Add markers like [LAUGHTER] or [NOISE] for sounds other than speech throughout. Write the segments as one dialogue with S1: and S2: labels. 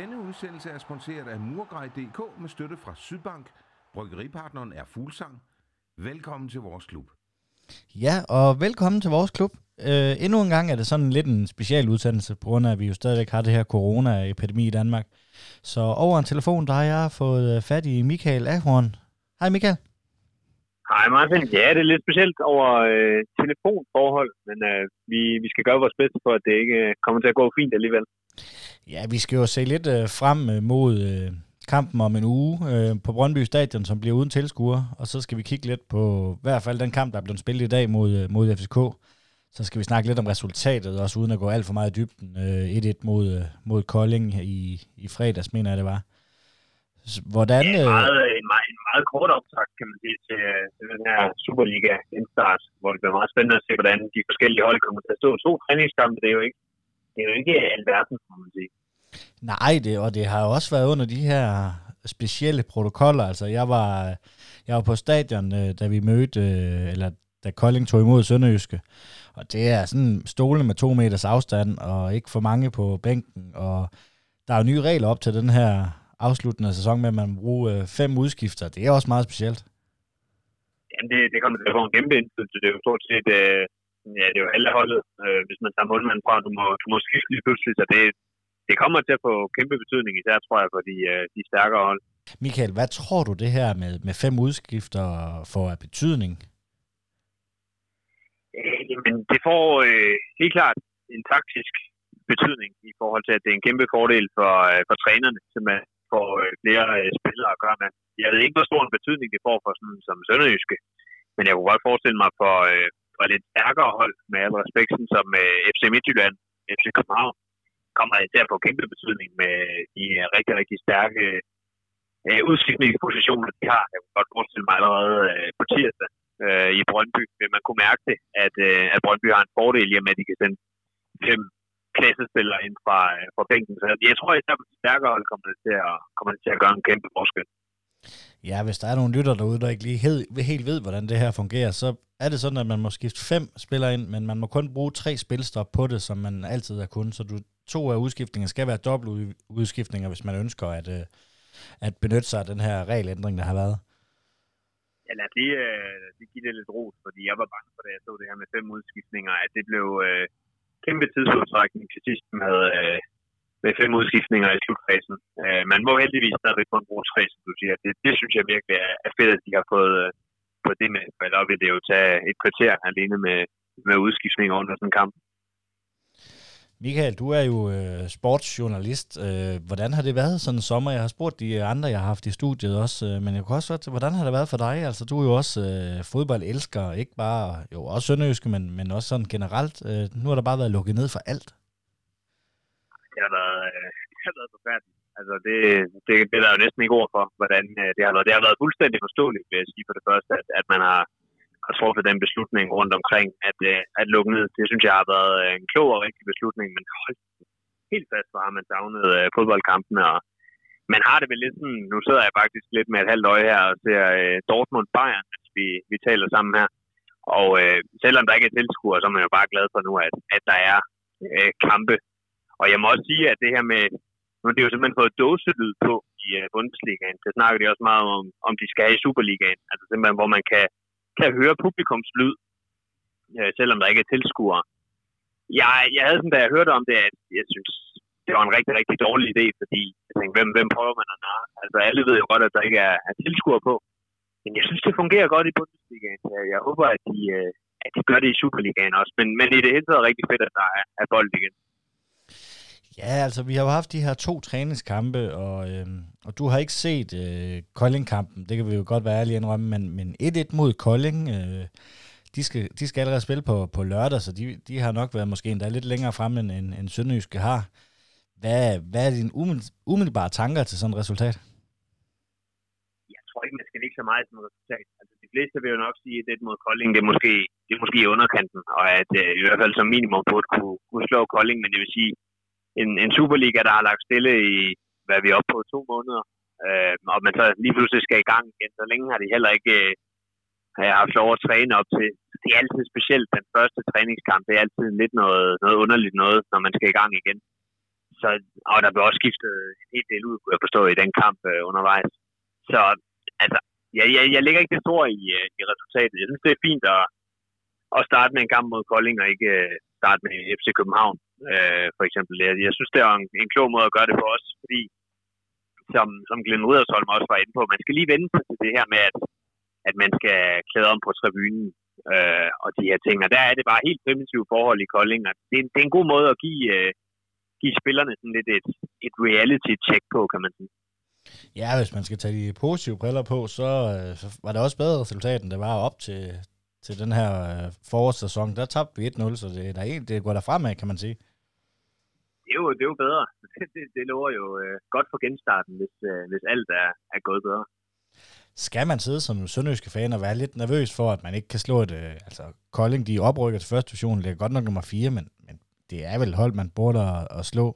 S1: Denne udsendelse er sponsoreret af Murgrej.dk med støtte fra Sydbank. Bryggeripartneren er Fuglsang. Velkommen til vores klub.
S2: Ja, og velkommen til vores klub. Uh, endnu en gang er det sådan lidt en special udsendelse, på grund af, at vi jo stadigvæk har det her corona-epidemi i Danmark. Så over en telefon, der har jeg fået øh, fat i Michael Ahorn. Hej Michael.
S3: Hej Martin. Ja, det er lidt specielt over øh, telefonforhold, men øh, vi, vi skal gøre vores bedste for, at det ikke øh, kommer til at gå fint alligevel.
S2: Ja, vi skal jo se lidt øh, frem øh, mod øh, kampen om en uge øh, på Brøndby Stadion, som bliver uden tilskuere, og så skal vi kigge lidt på i hvert fald den kamp, der er blevet spillet i dag mod, øh, mod FCK. Så skal vi snakke lidt om resultatet, også uden at gå alt for meget i dybden. Øh, 1-1 mod, øh, mod Kolding i, i fredags, mener jeg det var.
S3: Hvordan, ja, en, meget, en, meget, en meget kort optag, kan man sige, til, til den her Superliga indstart, hvor det bliver meget spændende at se, hvordan de forskellige hold kommer til at stå. To træningskampe, det er jo ikke, det er jo ikke alverden, må man sige.
S2: Nej, det, og det har jo også været under de her specielle protokoller. Altså, jeg var, jeg var på stadion, øh, da vi mødte, øh, eller da Kolding tog imod Sønderjyske. Og det er sådan stole med to meters afstand, og ikke for mange på bænken. Og der er jo nye regler op til den her afsluttende sæson med, at man bruger øh, fem udskifter. Det er også meget specielt.
S3: Jamen, det, det kommer til at få en kæmpe indflydelse. Det er jo stort set, øh, ja, det er jo alle holdet, øh, hvis man tager målmanden fra, du må, du må skifte lige pludselig, så det, det kommer til at få kæmpe betydning, især tror jeg, for de, øh, de stærkere hold.
S2: Michael, hvad tror du det her med, med fem udskifter får af betydning?
S3: Øh, jamen, det får øh, helt klart en taktisk betydning i forhold til, at det er en kæmpe fordel for, øh, for trænerne, simpelthen får øh, flere øh, spillere at gøre med. Jeg ved ikke, hvor stor en betydning det får for sådan som Sønderjyske, men jeg kunne godt forestille mig for, øh, og lidt stærkere hold, med al respekt, som øh, FC Midtjylland, FC København, kommer især på kæmpe betydning med de rigtig, rigtig stærke øh, udskiftningspositioner, de har. Jeg kan godt forestille mig allerede øh, på tirsdag øh, i Brøndby, vil man kunne mærke det, at, øh, at Brøndby har en fordel i, at de kan sende fem klassespillere ind fra, øh, fra bænken. Så jeg tror, at der stærkere hold kommer det, til at, kommer det til at gøre en kæmpe forskel.
S2: Ja, hvis der er nogle lytter derude, der ikke lige helt, helt ved, hvordan det her fungerer, så er det sådan, at man må skifte fem spillere ind, men man må kun bruge tre spilstop på det, som man altid har kun. Så du, to af udskiftninger skal være dobbelt udskiftninger, hvis man ønsker at, øh, at benytte sig af den her regelændring, der har været.
S3: Ja, lad det, øh, det give det lidt ros, fordi jeg var bange for, da jeg så det her med fem udskiftninger, at det blev, øh, kæmpe tidsudtrækning til sidst med, øh, med fem udskiftninger i slutfasen. Øh, man må heldigvis stadig kun bruge tre, som du siger. Det, det synes jeg virkelig er, er fedt, at de har fået, øh, det med, for ellers vil det jo tage et kvarter alene med, med udskiftninger under sådan en kamp.
S2: Michael, du er jo øh, sportsjournalist. Øh, hvordan har det været sådan en sommer? Jeg har spurgt de andre, jeg har haft i studiet også, øh, men jeg kunne også spørge, hvordan har det været for dig? Altså, du er jo også øh, fodboldelsker, ikke bare, jo også sønderjyske, men, men også sådan generelt. Øh, nu har der bare været lukket ned for alt.
S3: Det har været, øh, det har været forfærdeligt. Altså, det, det, det er der jo næsten ikke ord for, hvordan øh, det har været. Det har været fuldstændig forståeligt, vil jeg sige for det første, at, at man har har truffet den beslutning rundt omkring, at, øh, at lukke ned. Det synes jeg har været øh, en klog og rigtig beslutning, men hold helt fast, hvor har man savnet øh, fodboldkampene, og man har det vel lidt sådan, nu sidder jeg faktisk lidt med et halvt øje her og ser øh, Dortmund-Bayern, mens vi, vi taler sammen her. Og øh, selvom der ikke er tilskuere, så er man jo bare glad for nu, at, at der er øh, kampe. Og jeg må også sige, at det her med, nu det er jo simpelthen fået dåselyd på i uh, Bundesligaen. Det snakker de også meget om, om de skal have i Superligaen. Altså simpelthen, hvor man kan kan høre publikums lyd, øh, selvom der ikke er tilskuere. Jeg, jeg havde sådan, da jeg hørte om det, at jeg synes, det var en rigtig, rigtig dårlig idé, fordi jeg tænkte, hvem, hvem prøver man at narre? Altså alle ved jo godt, at der ikke er, er tilskuere på. Men jeg synes, det fungerer godt i Bundesligaen. Jeg, jeg håber, at de, øh, at de gør det i Superligaen også. Men, men i det hele taget er rigtig fedt, at der er, er bold igen.
S2: Ja, altså vi har jo haft de her to træningskampe, og, øh, og du har ikke set øh, Kolding-kampen, det kan vi jo godt være ærlige indrømme, men, men 1-1 mod Kolding, øh, de, skal, de skal allerede spille på, på lørdag, så de, de har nok været måske endda lidt længere frem, end, end, end Sønderjyske har. Hvad, hvad er dine umiddelbare tanker til sådan et resultat?
S3: Jeg tror ikke, man skal ikke så meget som resultat. Altså, de fleste vil jo nok sige, at det mod Kolding, det er måske, det er måske i underkanten, og at øh, i hvert fald som minimum burde kunne, kunne slå Kolding, men det vil sige, en, en Superliga, der har lagt stille i, hvad vi er oppe på, to måneder, øh, og man så lige pludselig skal i gang igen, så længe har de heller ikke øh, haft lov at træne op til. Det er altid specielt, den første træningskamp, det er altid lidt noget, noget underligt noget, når man skal i gang igen. så, og der blev også skiftet en hel del ud, kunne jeg forstå, i den kamp øh, undervejs. Så altså, jeg, jeg, jeg lægger ikke det store i, øh, i resultatet. Jeg synes, det er fint at, at starte med en kamp mod Kolding, og ikke øh, starte med FC København, øh, for eksempel. Jeg, jeg synes, det er en, en klog måde at gøre det for os, fordi som, som Glenn Riddersholm også var inde på, man skal lige vende sig til det her med, at, at man skal klæde om på tribunen øh, og de her ting. Og der er det bare helt primitive forhold i Kolding, og det, det er en god måde at give, øh, give spillerne sådan lidt et, et reality-check på, kan man sige.
S2: Ja, hvis man skal tage de positive briller på, så, øh, så var det også bedre resultat, end det var op til, til den her øh, forårssæson. Der tabte vi 1-0, så det, der er, det går der fremad, kan man sige.
S3: Det er jo, det er jo bedre. [LAUGHS] Det, det, det lover jo øh, godt for genstarten, hvis, øh, hvis alt er, er gået bedre.
S2: Skal man sidde som sønderjyske fan og være lidt nervøs for, at man ikke kan slå et... Øh, altså, Kolding, de oprykker til første division, ligger godt nok nummer 4, men, men det er vel hold, man burde at, at slå.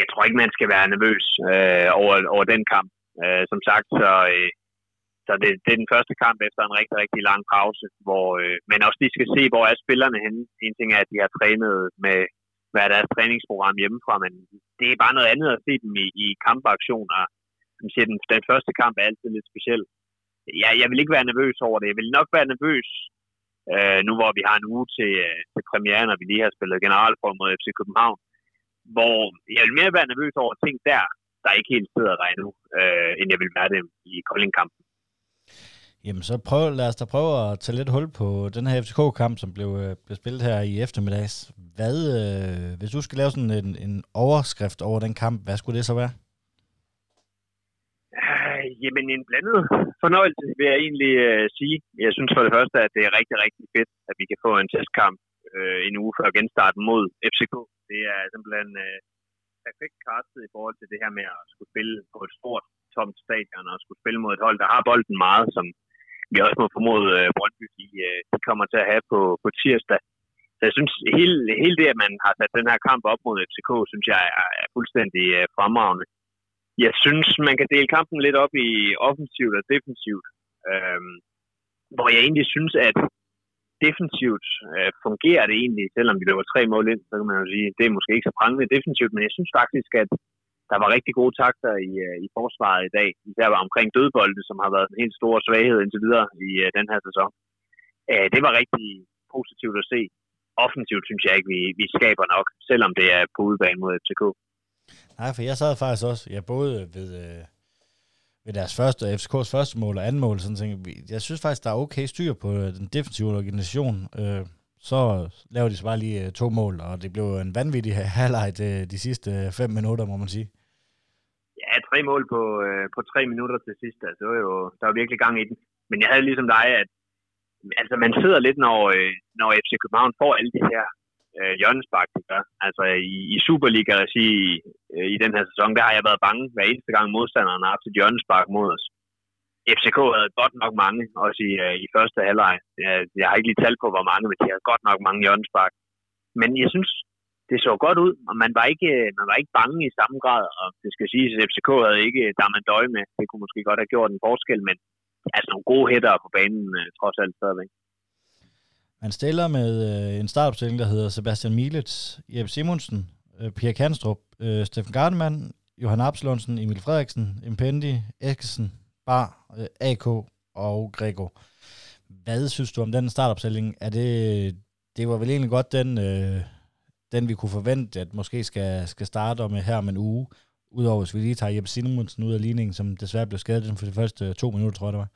S3: Jeg tror ikke, man skal være nervøs øh, over, over den kamp. Øh, som sagt, så, øh, så det, det er den første kamp efter en rigtig, rigtig lang pause, hvor øh, man også lige skal se, hvor er spillerne henne. En ting er, at de har trænet med, hvad er deres træningsprogram hjemmefra, men det er bare noget andet at se dem i, i kampaktioner. Som siger, den, den første kamp er altid lidt speciel. Jeg, jeg vil ikke være nervøs over det. Jeg vil nok være nervøs, øh, nu hvor vi har en uge til, øh, til premieren, og vi lige har spillet generalform mod FC København, hvor jeg vil mere være nervøs over ting der, der ikke helt sidder der endnu, øh, end jeg vil være det i Kolding-kampen.
S2: Jamen så prøv, lad os da prøve at tage lidt hul på den her FCK-kamp, som blev, øh, blev spillet her i eftermiddags. Hvad, øh, hvis du skal lave sådan en, en overskrift over den kamp, hvad skulle det så være?
S3: Øh, jamen en blandet fornøjelse, vil jeg egentlig øh, sige. Jeg synes for det første, at det er rigtig, rigtig fedt, at vi kan få en testkamp øh, en uge før genstarten mod FCK. Det er simpelthen øh, perfekt kastet i forhold til det her med at skulle spille på et stort, tomt stadion og skulle spille mod et hold, der har bolden meget, som vi også må formode uh, øh, Brøndby, de, uh, de kommer til at have på, på tirsdag. Så jeg synes, hele, hele det, at man har sat den her kamp op mod FCK, synes jeg er, er fuldstændig uh, fremragende. Jeg synes, man kan dele kampen lidt op i offensivt og defensivt. uh, hvor jeg egentlig synes, at defensivt øh, fungerer det egentlig, selvom vi løber tre mål ind, så kan man jo sige, det er måske ikke så prangende defensivt, men jeg synes faktisk, at der var rigtig gode takter i, øh, i forsvaret i dag, især omkring dødbolde, som har været en helt stor svaghed indtil videre i uh, den her sæson. Uh, det var rigtig positivt at se. Offensivt synes jeg ikke, vi, vi skaber nok, selvom det er på udebane mod FCK.
S2: Nej, for jeg sad faktisk også, jeg både ved, øh, ved deres første, FCK's første mål og anden mål, sådan ting. Jeg synes faktisk, der er okay styr på den defensive organisation. Øh, så laver de så bare lige to mål, og det blev en vanvittig [LAUGHS] halvleg de, de sidste fem minutter, må man sige.
S3: Tre mål på, øh, på tre minutter til sidst. Altså, det var jo, der var virkelig gang i den. Men jeg havde ligesom dig, at altså, man sidder lidt, når, øh, når FC København får alle de her øh, hjørnespark, de gør. Altså i, i Superliga-regi øh, i den her sæson, der har jeg været bange hver eneste gang modstanderen har haft et hjørnespark mod os. FCK havde godt nok mange, også i, øh, i første halvleg. Jeg, jeg har ikke lige talt på, hvor mange, men de havde godt nok mange hjørnespark. Men jeg synes, det så godt ud, og man var ikke, øh, man var ikke bange i samme grad, og det skal siges, at FCK havde ikke øh, der man døje med. Det kunne måske godt have gjort en forskel, men altså nogle gode hætter på banen, øh, trods alt stadigvæk.
S2: Man stiller med øh, en startopstilling, der hedder Sebastian Milets, Jeppe Simonsen, øh, Pia Kanstrup, øh, Steffen Gardemann, Johan Absalonsen, Emil Frederiksen, Impendi, Eskesen, Bar, øh, AK og Grego. Hvad synes du om den startopstilling? Er det, det var vel egentlig godt den, øh, den vi kunne forvente, at måske skal, skal starte om her om en uge, udover hvis vi lige tager Jeppe Simonsen ud af ligningen, som desværre blev skadet ligesom for de første øh, to minutter, tror jeg det var.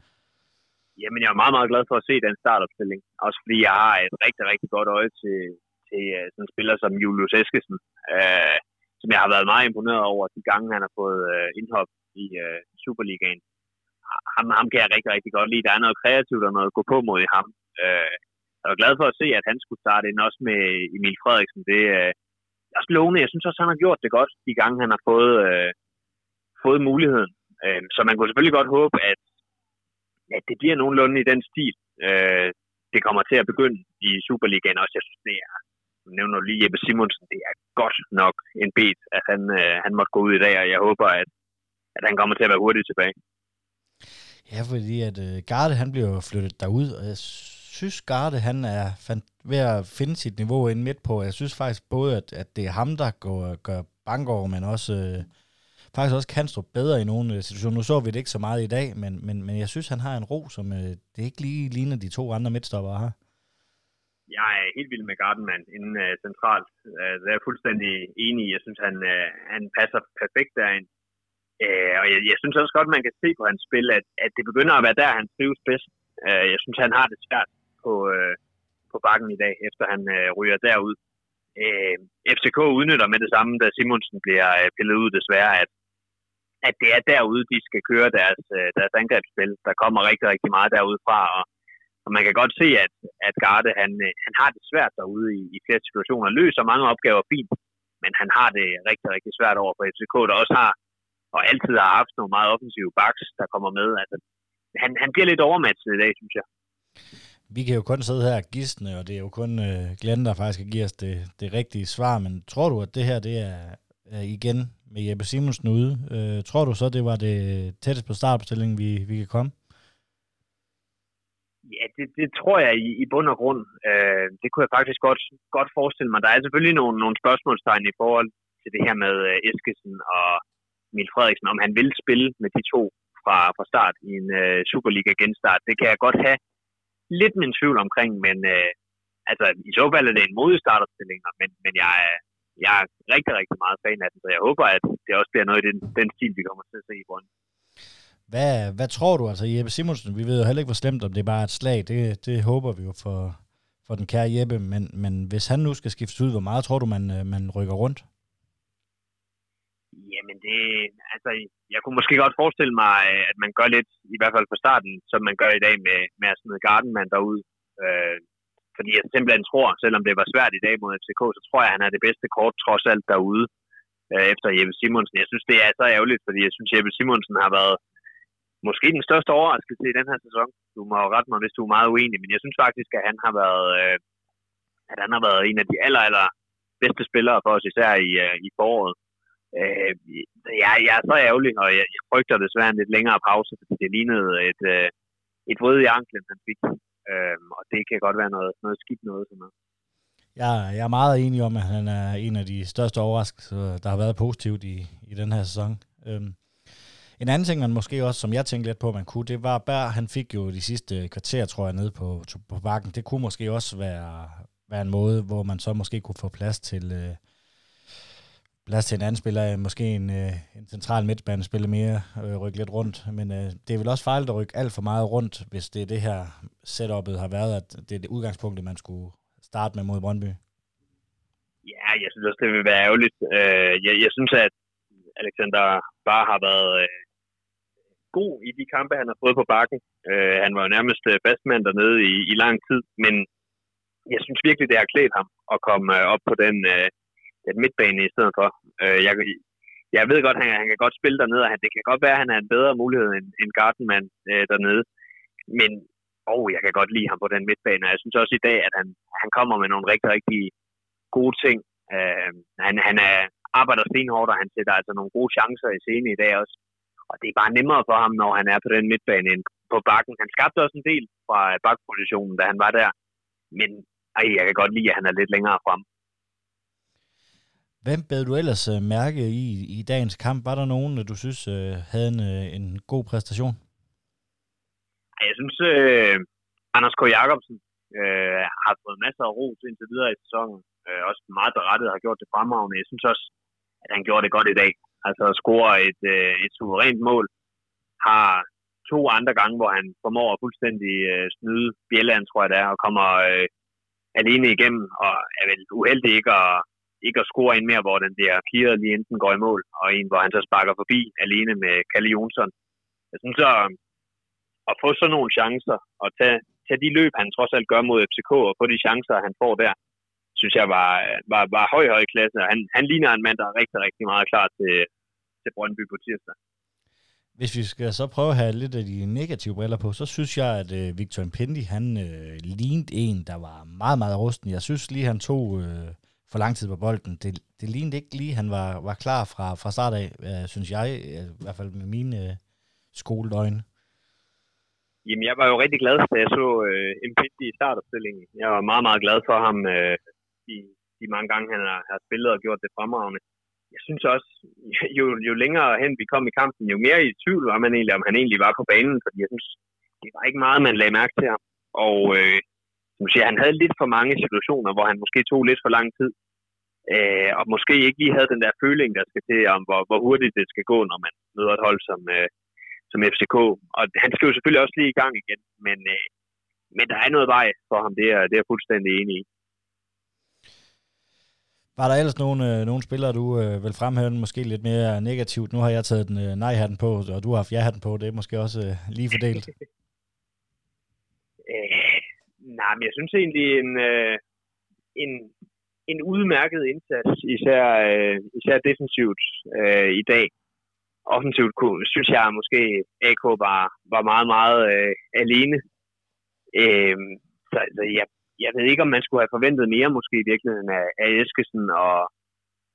S3: Jamen, jeg er meget, meget glad for at se den startopstilling. Også fordi jeg har et rigtig, rigtig godt øje til, til øh, sådan en spiller som Julius Eskesen, øh, som jeg har været meget imponeret over de gange, han har fået øh, indhop i øh, Superligaen. Ham, ham kan jeg rigtig, rigtig godt lide. Der er noget kreativt og noget gå på mod i ham. Øh, jeg var glad for at se, at han skulle starte ind også med Emil Frederiksen. Det øh, er øh, også lovende. Jeg synes også, han har gjort det godt de gange, han har fået, øh, fået muligheden. Øh, så man kunne selvfølgelig godt håbe, at, at det bliver nogenlunde i den stil. Øh, det kommer til at begynde i Superligaen også. Jeg synes, det er, nu nævner lige Jeppe Simonsen, det er godt nok en bed, at han, øh, han måtte gå ud i dag, og jeg håber, at, at han kommer til at være hurtigt tilbage.
S2: Ja, fordi at øh, Garde, han bliver flyttet derud, og jeg synes, Garde han er fandt, ved at finde sit niveau ind midt på. Jeg synes faktisk både, at, at det er ham, der går, gør Bangor, men også øh, faktisk også kan stå bedre i nogle øh, situationer. Nu så vi det ikke så meget i dag, men, men, men jeg synes, han har en ro, som øh, det ikke lige ligner de to andre midtstoppere har.
S3: Jeg er helt vild med Gardenman inden uh, centralt. Øh, uh, det er jeg fuldstændig enig i. Jeg synes, han, uh, han passer perfekt derind. Uh, og jeg, jeg synes også godt, man kan se på hans spil, at, at det begynder at være der, han trives bedst. Uh, jeg synes, han har det svært på, øh, på bakken i dag, efter han øh, ryger derud. Øh, FCK udnytter med det samme, da Simonsen bliver øh, pillet ud desværre, at, at det er derude, de skal køre deres, øh, deres angrebsspil. Der kommer rigtig, rigtig meget derudfra, og og man kan godt se, at, at Garde, han, øh, han har det svært derude i, i flere situationer. Løser mange opgaver fint, men han har det rigtig, rigtig svært over for FCK, der også har, og altid har haft nogle meget offensive backs, der kommer med. Altså, han, han bliver lidt overmatchet i dag, synes jeg.
S2: Vi kan jo kun sidde her og gisne, og det er jo kun øh, Glenn, der faktisk kan give os det, det rigtige svar. Men tror du, at det her det er, er igen med Jeppe Simonsen ude? Øh, tror du så, det var det tættest på startopstillingen, vi, vi kan komme?
S3: Ja, det, det tror jeg i, i bund og grund. Øh, det kunne jeg faktisk godt, godt forestille mig. Der er selvfølgelig nogle, nogle spørgsmålstegn i forhold til det her med øh, Eskesen og Emil Frederiksen, om han vil spille med de to fra, fra start i en øh, Superliga genstart. Det kan jeg godt have lidt min tvivl omkring, men øh, altså, i så fald er det en modig starterstilling, men, men jeg, er, jeg er rigtig, rigtig meget fan af den, så jeg håber, at det også bliver noget i den, den stil, vi kommer til at se i Brøndby.
S2: Hvad, hvad tror du, altså Jeppe Simonsen, vi ved jo heller ikke, hvor slemt, om det er bare et slag, det, det håber vi jo for, for den kære Jeppe, men, men hvis han nu skal skiftes ud, hvor meget tror du, man, øh, man rykker rundt?
S3: Jamen det, altså, jeg kunne måske godt forestille mig, øh, at man gør lidt, i hvert fald fra starten, som man gør i dag med, med at smide Gardenman derud. Øh, fordi jeg simpelthen tror, selvom det var svært i dag mod FCK, så tror jeg, at han er det bedste kort trods alt derude øh, efter Jeppe Simonsen. Jeg synes, det er så ærgerligt, fordi jeg synes, Jeppe Simonsen har været måske den største overraskelse i den her sæson. Du må jo rette mig, hvis du er meget uenig, men jeg synes faktisk, at han har været, øh, at han har været en af de aller, aller bedste spillere for os, især i, øh, i foråret. Øh, jeg, jeg er så ærgerlig, og jeg, jeg frygter desværre en lidt længere pause, fordi det lignede et, øh, et vrød i anklen, han fik. Øh, og det kan godt være noget, noget skidt noget. Sådan noget.
S2: Ja, jeg er meget enig om, at han er en af de største overraskelser, der har været positivt i, i den her sæson. Øhm, en anden ting, man måske også, som jeg tænkte lidt på, man kunne, det var, Bær, han fik jo de sidste kvarter, tror jeg, nede på, på bakken. Det kunne måske også være, være en måde, hvor man så måske kunne få plads til, øh, plads til en anden spiller, måske en, øh, en central midtbane, spille mere, øh, rykke lidt rundt. Men øh, det er vel også fejl at rykke alt for meget rundt, hvis det er det her setup'et har været, at det er det udgangspunkt, man skulle starte med mod Brøndby.
S3: Ja, jeg synes også, det vil være ærgerligt. Øh, jeg, jeg synes, at Alexander bare har været øh, god i de kampe, han har fået på bakken. Øh, han var jo nærmest øh, fastmand dernede i, i lang tid, men jeg synes virkelig, det har klædt ham at komme øh, op på den, øh, den midtbane i stedet for. Øh, jeg, jeg ved godt, at han, han kan godt spille dernede, og han, det kan godt være, at han er en bedre mulighed end, end Gartenman øh, dernede. Men oh, jeg kan godt lide ham på den midtbane, og jeg synes også i dag, at han, han kommer med nogle rigtig, rigtig gode ting. Øh, han, han er, arbejder stenhårdt, og han sætter altså nogle gode chancer i scene i dag også. Og det er bare nemmere for ham, når han er på den midtbane end på bakken. Han skabte også en del fra bakpositionen, da han var der. Men ej, jeg kan godt lide, at han er lidt længere frem.
S2: Hvem bed du ellers øh, mærke i, i dagens kamp? Var der nogen, øh, du synes øh, havde en, øh, en god præstation?
S3: Jeg synes, øh, Anders K. Jacobsen øh, har fået masser af ros indtil videre i sæsonen. Øh, også meget berettet har gjort det fremragende. Jeg synes også, at han gjorde det godt i dag. Altså at score et, øh, et suverænt mål, har to andre gange, hvor han formår at fuldstændig øh, snyde Bjelland, tror jeg det er, og kommer øh, alene igennem, og er vel uheldig ikke at, ikke at score en mere, hvor den der clearet lige enten går i mål, og en, hvor han så sparker forbi alene med Kalle Jonsson. Jeg synes så, um, at få sådan nogle chancer, og tage, tage de løb, han trods alt gør mod FCK, og få de chancer, han får der, synes jeg var, var, var høj, høj klasse. Han, han ligner en mand, der er rigtig, rigtig meget klar til, til Brøndby på tirsdag.
S2: Hvis vi skal så prøve at have lidt af de negative briller på, så synes jeg, at øh, Victor Impendi, han øh, lignede en, der var meget, meget rusten. Jeg synes lige, han tog øh, for lang tid på bolden. Det, det lignede ikke lige, han var, var klar fra, fra start af, øh, synes jeg, øh, i hvert fald med mine øh, skoledøgn.
S3: Jamen, jeg var jo rigtig glad, da jeg så øh, Mpindi i startopstillingen. Jeg var meget, meget glad for ham øh, de, de mange gange, han har, har spillet og gjort det fremragende. Jeg synes også, [LAUGHS] jo, jo længere hen vi kom i kampen, jo mere i tvivl var man egentlig, om han egentlig var på banen, fordi jeg synes, det var ikke meget, man lagde mærke til ham. Og øh, som siger, han havde lidt for mange situationer, hvor han måske tog lidt for lang tid. Øh, og måske ikke lige havde den der føling, der skal til, om hvor, hvor hurtigt det skal gå, når man møder et hold som, øh, som FCK. Og han skal jo selvfølgelig også lige i gang igen, men, øh, men der er noget vej for ham, det er, det er jeg fuldstændig enig i.
S2: Var der ellers nogle, øh, nogle spillere, du øh, vil fremhæve måske lidt mere negativt? Nu har jeg taget den øh, nej-hatten på, og du har haft ja-hatten på. Det er måske også øh, lige fordelt. [LAUGHS]
S3: øh, nej, men jeg synes egentlig en, øh, en, en udmærket indsats, især, øh, især defensivt øh, i dag. Offensivt kunne, synes jeg måske, AK var, var meget, meget øh, alene. Øh, så, så jeg, jeg ved ikke, om man skulle have forventet mere måske i virkeligheden af, af Eskesen og,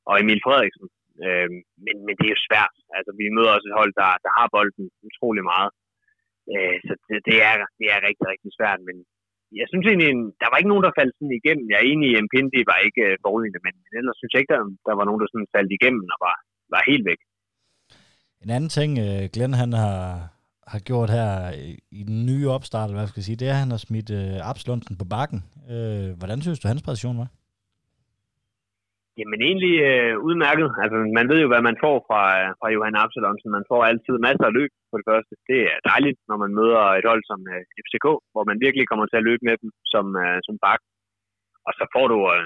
S3: og Emil Frederiksen. Øh, men, men det er jo svært. Altså, vi møder også et hold, der, der har bolden utrolig meget. Øh, så det, det, er, det er rigtig, rigtig svært. Men jeg synes egentlig, der var ikke nogen, der faldt sådan igennem. Jeg er enig i, at Pindi var ikke øh, men ellers synes jeg ikke, der, der var nogen, der sådan faldt igennem og var, var helt væk.
S2: En anden ting, øh, Glenn han har, har gjort her i den nye opstart, hvad skal jeg sige, det er, at han har smidt øh, Abslundsen på bakken. Øh, hvordan synes du, hans præcision var?
S3: Jamen egentlig øh, udmærket. Altså, man ved jo, hvad man får fra, øh, fra Johan Absalonsen. Man får altid masser af løb på det første. Det er dejligt, når man møder et hold som øh, FCK, hvor man virkelig kommer til at løbe med dem som, øh, som bak. Og så får du øh,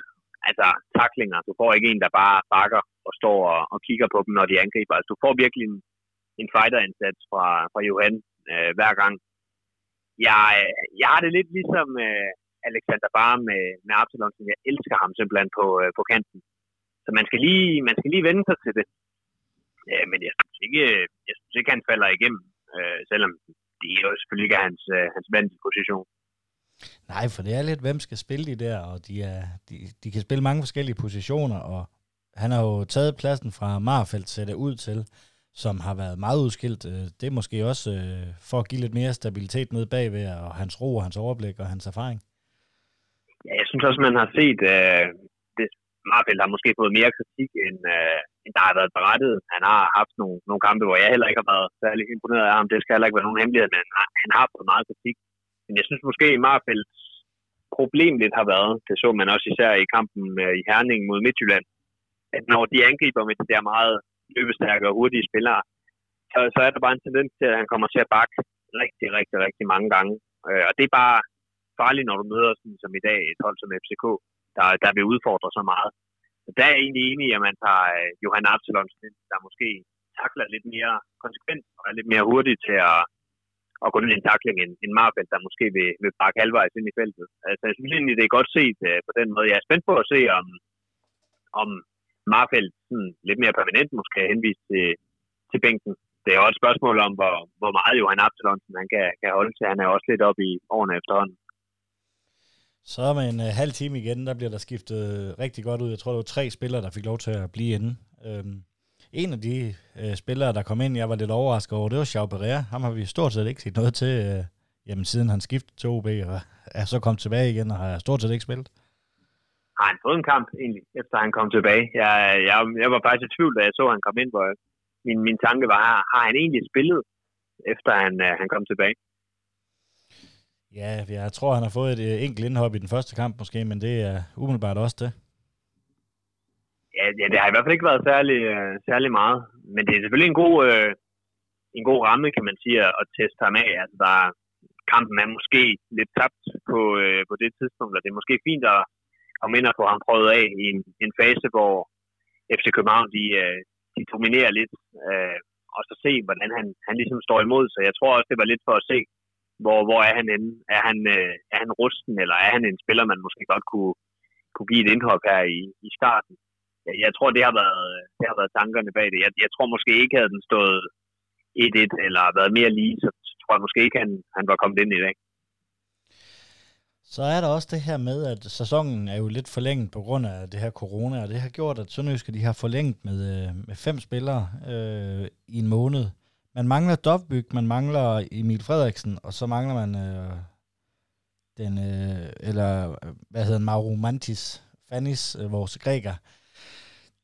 S3: altså taklinger. Du får ikke en, der bare bakker og står og, og kigger på dem, når de angriber. Altså, du får virkelig en, en fighterindsats fra, fra Johan øh, hver gang. Jeg, jeg har det lidt ligesom øh, Alexander Barr med, med Absalonsen. Jeg elsker ham simpelthen på, øh, på kanten. Så man skal lige, man skal lige vende sig til det. Øh, men jeg synes ikke, jeg synes ikke han falder igennem, øh, selvom det er jo selvfølgelig ikke hans, øh, hans vandige position.
S2: Nej, for det er lidt, hvem skal spille de der, og de, er, de, de kan spille mange forskellige positioner, og han har jo taget pladsen fra Marfeldt, ser det ud til, som har været meget udskilt. Øh, det er måske også øh, for at give lidt mere stabilitet ned bagved, og hans ro, og hans overblik og hans erfaring.
S3: Ja, jeg synes også, man har set, øh, Marfeldt har måske fået mere kritik, end, øh, end der har været berettet. Han har haft nogle, nogle kampe, hvor jeg heller ikke har været særlig imponeret af ham. Det skal heller ikke være nogen hemmelighed, men han, han har fået meget kritik. Men jeg synes måske, at Marfeldts problem lidt har været, det så man også især i kampen øh, i Herning mod Midtjylland, at når de angriber med de der meget løbestærke og hurtige spillere, så, så er der bare en tendens til, at han kommer til at bakke rigtig, rigtig, rigtig mange gange. Øh, og det er bare farligt, når du møder sådan, som i dag et hold som FCK, der, der vil udfordre så meget. Så der er jeg egentlig enig i, at man tager øh, Johan Absalonsen, der måske takler lidt mere konsekvent og er lidt mere hurtig til at, at gå ned i en takling end, end Marfeldt, der måske vil, vil bakke halvvejs ind i feltet. Altså, jeg synes egentlig, det er godt set øh, på den måde. Jeg er spændt på at se, om, om Marfeldt sådan, lidt mere permanent måske er henvist til, til bænken. Det er også et spørgsmål om, hvor, hvor meget Johan Absalonsen han kan, kan holde til. Han er også lidt op i årene efterhånden.
S2: Så med en uh, øh, halv time igen, der bliver der skiftet øh, rigtig godt ud. Jeg tror, det var tre spillere, der fik lov til at blive inde. Øhm, en af de uh, spillere, der kom ind, jeg var lidt overrasket over, det var Xiao Pereira. Ham har vi stort set ikke set noget til, uh, jamen, siden han skiftede til OB, og er så kommet tilbage igen, og har stort set ikke spillet.
S3: Har han fået en kamp, egentlig, efter han kom tilbage? Jeg, jeg, jeg var faktisk i tvivl, da jeg så, at han kom ind, hvor min, min tanke var, har, har han egentlig spillet, efter han, uh, han kom tilbage?
S2: Ja, jeg tror, han har fået et øh, enkelt indhop i den første kamp måske, men det er umiddelbart også det.
S3: Ja, ja det har i hvert fald ikke været særlig, øh, særlig meget. Men det er selvfølgelig en god, øh, en god ramme, kan man sige, at teste ham af. Altså, der, kampen er måske lidt tabt på, øh, på det tidspunkt, og det er måske fint at komme ind og få ham prøvet af i en, en fase, hvor FC København de, øh, de dominerer lidt, øh, og så se, hvordan han, han ligesom står imod. Så jeg tror også, det var lidt for at se, hvor, hvor er han henne? Er han, øh, er han rusten, eller er han en spiller, man måske godt kunne, kunne give et indhop her i, i starten? Jeg, jeg tror, det har, været, det har været tankerne bag det. Jeg, jeg tror måske ikke, havde den stået 1-1 eller været mere lige, så, så tror jeg måske ikke, han, han var kommet ind i dag.
S2: Så er der også det her med, at sæsonen er jo lidt forlænget på grund af det her corona, og det har gjort, at Sønderjyske de har forlænget med, øh, med fem spillere øh, i en måned man mangler Dovbyg, man mangler Emil Frederiksen, og så mangler man øh, den, øh, eller øh, hvad hedder Mauro Mantis, Fannis, øh, vores græker.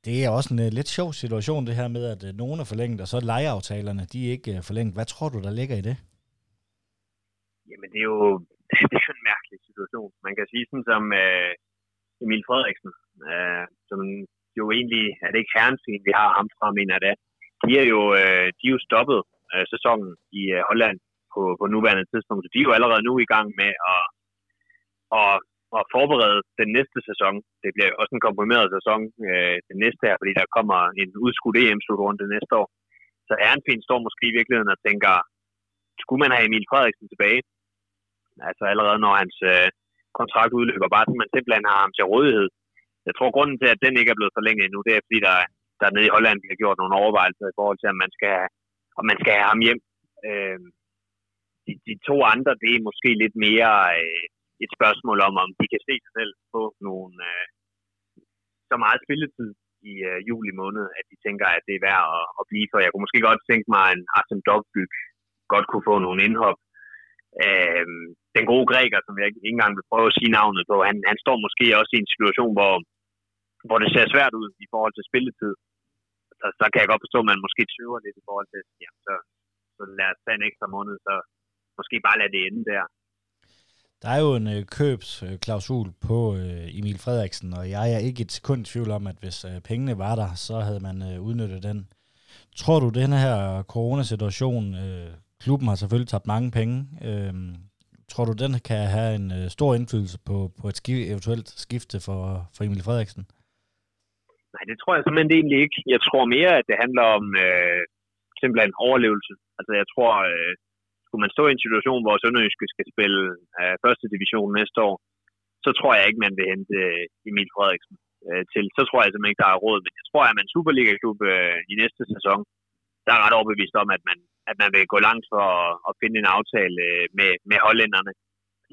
S2: Det er også en øh, lidt sjov situation, det her med, at øh, nogen er forlænget, og så lejeaftalerne, de er ikke øh, forlænget. Hvad tror du, der ligger i det?
S3: Jamen, det er jo, [LAUGHS] det er jo en mærkelig situation. Man kan sige sådan som øh, Emil Frederiksen, øh, som jo egentlig, er det ikke herrensyn, vi har ham fra, mener det. De er jo, øh, de er jo stoppet øh, sæsonen i øh, Holland på, på nuværende tidspunkt, så de er jo allerede nu i gang med at, at, at forberede den næste sæson. Det bliver også en komprimeret sæson øh, den næste her, fordi der kommer en udskudt EM-slutrunde næste år. Så Ernfien står måske i virkeligheden og tænker, skulle man have Emil Frederiksen tilbage? Altså allerede når hans øh, kontrakt udløber, bare så man simpelthen har ham til rådighed. Jeg tror, grunden til, at den ikke er blevet forlænget endnu, det er, fordi der, der nede i Holland bliver gjort nogle overvejelser i forhold til, at man skal om man skal have ham hjem. Øh, de, de to andre, det er måske lidt mere øh, et spørgsmål om, om de kan se sig selv på nogle, øh, så meget spilletid i øh, juli måned, at de tænker, at det er værd at, at blive for. Jeg kunne måske godt tænke mig, at en Arsene Dogbyg godt kunne få nogle indhop. Øh, den gode græker, som jeg ikke engang vil prøve at sige navnet på, han, han står måske også i en situation, hvor, hvor det ser svært ud i forhold til spilletid. Så, så kan jeg godt forstå, at man måske tøver lidt i forhold til, ja, så, så lad os tage en ekstra måned, så måske bare lade det ende der.
S2: Der er jo en øh, købsklausul på øh, Emil Frederiksen, og jeg er ikke et sekund i tvivl om, at hvis øh, pengene var der, så havde man øh, udnyttet den. Tror du, den her coronasituation, øh, klubben har selvfølgelig tabt mange penge, øh, tror du, den kan have en øh, stor indflydelse på, på et skif- eventuelt skifte for, for Emil Frederiksen?
S3: Nej, det tror jeg simpelthen egentlig ikke. Jeg tror mere, at det handler om øh, simpelthen overlevelse. Altså jeg tror, øh, skulle man stå i en situation, hvor Sønderjyske skal spille øh, første division næste år, så tror jeg ikke, man vil hente øh, Emil Frederiksen øh, til. Så tror jeg simpelthen ikke, der er råd. Men jeg tror, at man Superliga-klub øh, i næste sæson, der er ret overbevist om, at man, at man vil gå langt for at, at finde en aftale øh, med, med hollænderne.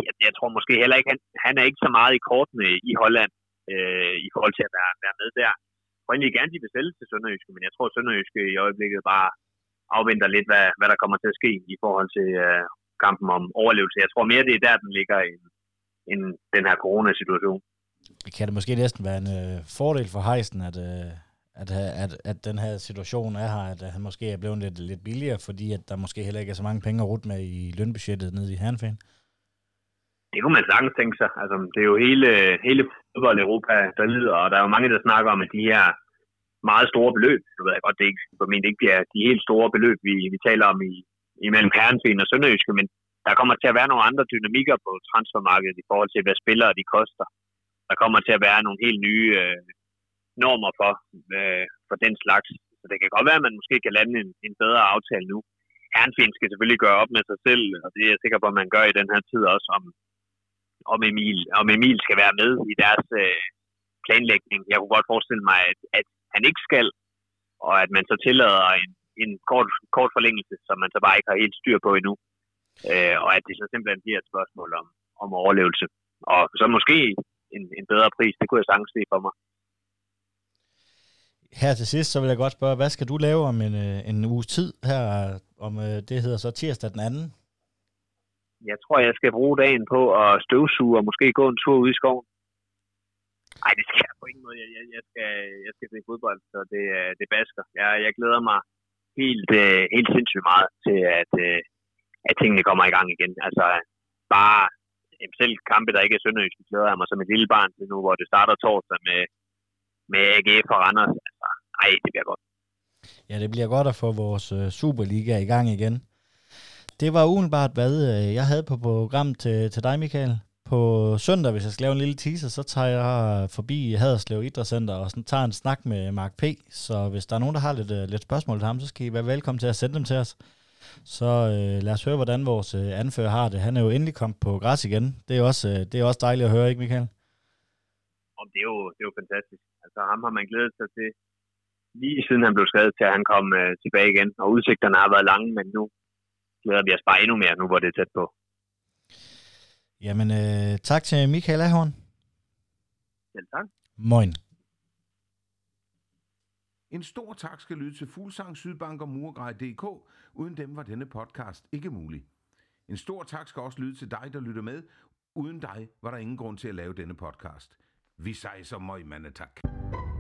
S3: Jeg, jeg tror måske heller ikke, han, han er ikke så meget i kortene i Holland øh, i forhold til at være, være med der. Jeg tror egentlig gerne, de vil sælge til Sønderjyske, men jeg tror, at Sønderjyske i øjeblikket bare afventer lidt, hvad, hvad der kommer til at ske i forhold til øh, kampen om overlevelse. Jeg tror mere, det er der, den ligger end, end den her coronasituation.
S2: Kan det måske næsten være en øh, fordel for Heisen, at, øh, at, at, at den her situation er her, at han måske er blevet lidt, lidt billigere, fordi at der måske heller ikke er så mange penge at rute med i lønbudgettet nede i Herrenfæn?
S3: Det kunne man sagtens tænke sig. Altså, det er jo hele, hele fodbold Europa, der lider, og der er jo mange, der snakker om, at de her meget store beløb, nu ved jeg godt, det ikke, formentlig ikke bliver de helt store beløb, vi, vi taler om i, imellem Herrenfæn og Sønderjyske, men der kommer til at være nogle andre dynamikker på transfermarkedet i forhold til, hvad spillere de koster. Der kommer til at være nogle helt nye øh, normer for, øh, for den slags. Så det kan godt være, at man måske kan lande en, en bedre aftale nu. Herrenfin skal selvfølgelig gøre op med sig selv, og det er jeg sikker på, at man gør i den her tid også, om, om, Emil, om Emil skal være med i deres øh, planlægning. Jeg kunne godt forestille mig, at, at han ikke skal, og at man så tillader en, en kort, kort forlængelse, som man så bare ikke har helt styr på endnu. Øh, og at det så simpelthen bliver et spørgsmål om, om overlevelse. Og så måske en, en bedre pris, det kunne jeg sagtens se for mig.
S2: Her til sidst, så vil jeg godt spørge, hvad skal du lave om en, øh, en uges tid her, om øh, det hedder så tirsdag den anden?
S3: Jeg tror, jeg skal bruge dagen på at støvsuge og måske gå en tur ud i skoven. Nej, det skal jeg på ingen måde. Jeg, jeg, jeg, skal, jeg skal se fodbold, så det, øh, det basker. Jeg, jeg glæder mig helt, øh, helt sindssygt meget til, at, øh, at tingene kommer i gang igen. Altså, bare selv kampe, der ikke er sønderjysk, glæder jeg mig som et lille barn til nu, hvor det starter torsdag med, med AGF og Randers. Altså, ej, det bliver godt.
S2: Ja, det bliver godt at få vores Superliga i gang igen. Det var umiddelbart, hvad øh, jeg havde på programmet til, til dig, Michael. På søndag, hvis jeg skal lave en lille teaser, så tager jeg forbi Haderslev Idrætscenter og sådan, tager en snak med Mark P. Så hvis der er nogen, der har lidt, øh, lidt spørgsmål til ham, så skal I være velkommen til at sende dem til os. Så øh, lad os høre, hvordan vores øh, anfører har det. Han er jo endelig kommet på græs igen. Det er også, øh, det er også dejligt at høre, ikke Michael?
S3: Og det er jo, det er jo fantastisk. Altså ham har man glædet sig til lige siden han blev skadet til, at han kom øh, tilbage igen. Og udsigterne har været lange, men nu glæder vi os bare endnu mere, nu hvor det er tæt på.
S2: Jamen, øh, tak til Michael Ahorn.
S3: Selv tak.
S2: Moin.
S1: En stor tak skal lyde til Fuglsang, Sydbank og Murgrej.dk. Uden dem var denne podcast ikke mulig. En stor tak skal også lyde til dig, der lytter med. Uden dig var der ingen grund til at lave denne podcast. Vi sejser møg, mandetak. tak.